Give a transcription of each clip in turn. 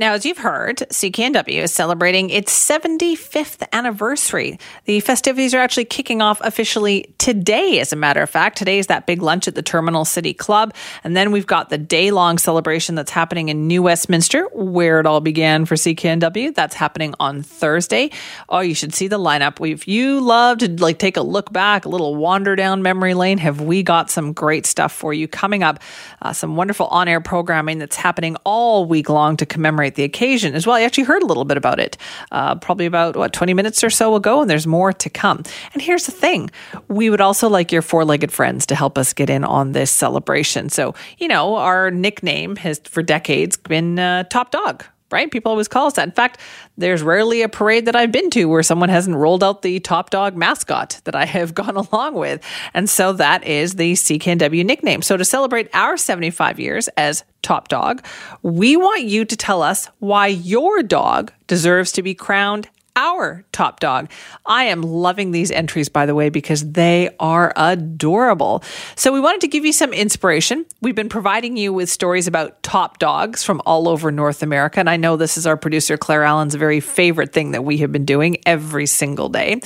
Now, as you've heard, CKNW is celebrating its 75th anniversary. The festivities are actually kicking off officially today, as a matter of fact. Today is that big lunch at the Terminal City Club. And then we've got the day long celebration that's happening in New Westminster, where it all began for CKNW. That's happening on Thursday. Oh, you should see the lineup. If you love to like take a look back, a little wander down memory lane, have we got some great stuff for you coming up? Uh, some wonderful on air programming that's happening all week long to commemorate celebrate the occasion as well. I actually heard a little bit about it uh, probably about, what, 20 minutes or so ago, and there's more to come. And here's the thing we would also like your four legged friends to help us get in on this celebration. So, you know, our nickname has for decades been uh, Top Dog right? People always call us that. In fact, there's rarely a parade that I've been to where someone hasn't rolled out the top dog mascot that I have gone along with. And so that is the CKNW nickname. So to celebrate our 75 years as top dog, we want you to tell us why your dog deserves to be crowned our top dog. I am loving these entries, by the way, because they are adorable. So, we wanted to give you some inspiration. We've been providing you with stories about top dogs from all over North America. And I know this is our producer, Claire Allen's very favorite thing that we have been doing every single day.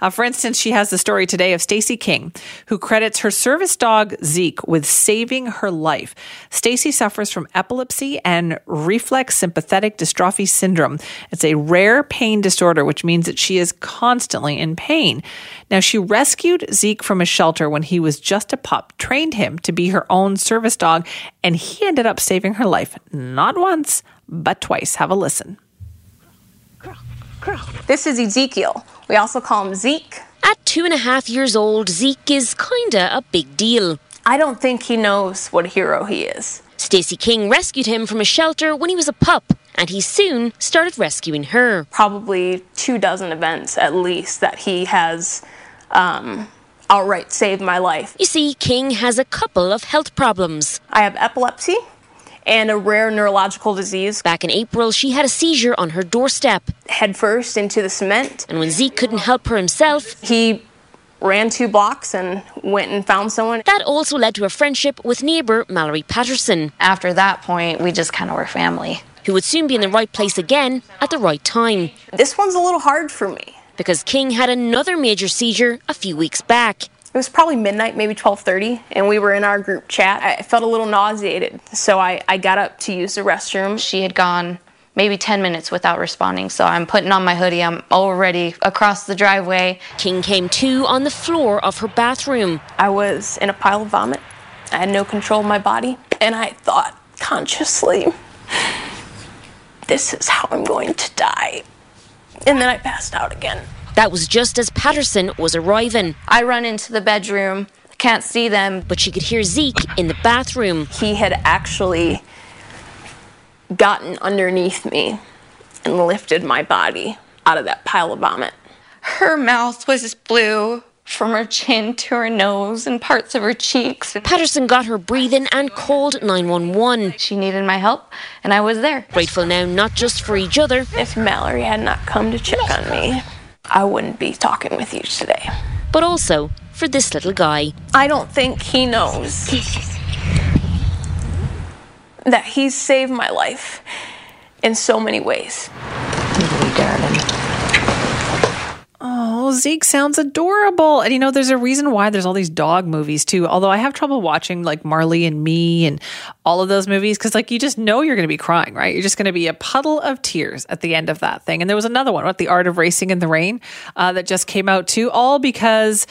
Uh, for instance, she has the story today of Stacy King, who credits her service dog Zeke with saving her life. Stacy suffers from epilepsy and reflex sympathetic dystrophy syndrome. It's a rare pain disorder, which means that she is constantly in pain. Now, she rescued Zeke from a shelter when he was just a pup, trained him to be her own service dog, and he ended up saving her life not once, but twice. Have a listen. This is Ezekiel. We also call him Zeke. At two and a half years old, Zeke is kinda a big deal. I don't think he knows what a hero he is. Stacy King rescued him from a shelter when he was a pup, and he soon started rescuing her. Probably two dozen events at least that he has um, outright saved my life. You see, King has a couple of health problems. I have epilepsy and a rare neurological disease. Back in April, she had a seizure on her doorstep. Headfirst into the cement. And when Zeke couldn't help her himself, he ran two blocks and went and found someone. That also led to a friendship with neighbour Mallory Patterson. After that point, we just kind of were family. Who would soon be in the right place again at the right time. This one's a little hard for me. Because King had another major seizure a few weeks back. It was probably midnight, maybe 12:30, and we were in our group chat. I felt a little nauseated, so I, I got up to use the restroom. She had gone maybe 10 minutes without responding. So I'm putting on my hoodie. I'm already across the driveway. King came to on the floor of her bathroom. I was in a pile of vomit. I had no control of my body. And I thought consciously, this is how I'm going to die. And then I passed out again. That was just as Patterson was arriving. I run into the bedroom, can't see them. But she could hear Zeke in the bathroom. He had actually gotten underneath me and lifted my body out of that pile of vomit. Her mouth was blue from her chin to her nose and parts of her cheeks. Patterson got her breathing and called 911. She needed my help, and I was there. Grateful now not just for each other. If Mallory had not come to check on me, I wouldn't be talking with you today. But also for this little guy. I don't think he knows that he's saved my life in so many ways. Oh, Zeke sounds adorable. And you know, there's a reason why there's all these dog movies too. Although I have trouble watching like Marley and Me and all of those movies because like you just know you're going to be crying, right? You're just going to be a puddle of tears at the end of that thing. And there was another one, what The Art of Racing in the Rain, uh, that just came out too, all because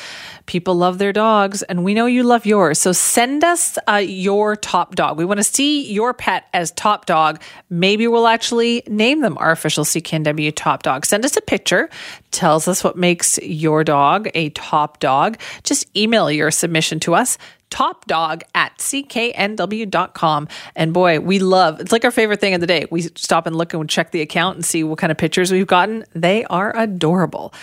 people love their dogs and we know you love yours. So send us uh, your top dog. We want to see your pet as top dog. Maybe we'll actually name them our official CKNW top dog. Send us a picture, tells us what makes your dog a top dog. Just email your submission to us topdog at cknw.com. And boy, we love it's like our favorite thing of the day. We stop and look and check the account and see what kind of pictures we've gotten. They are adorable.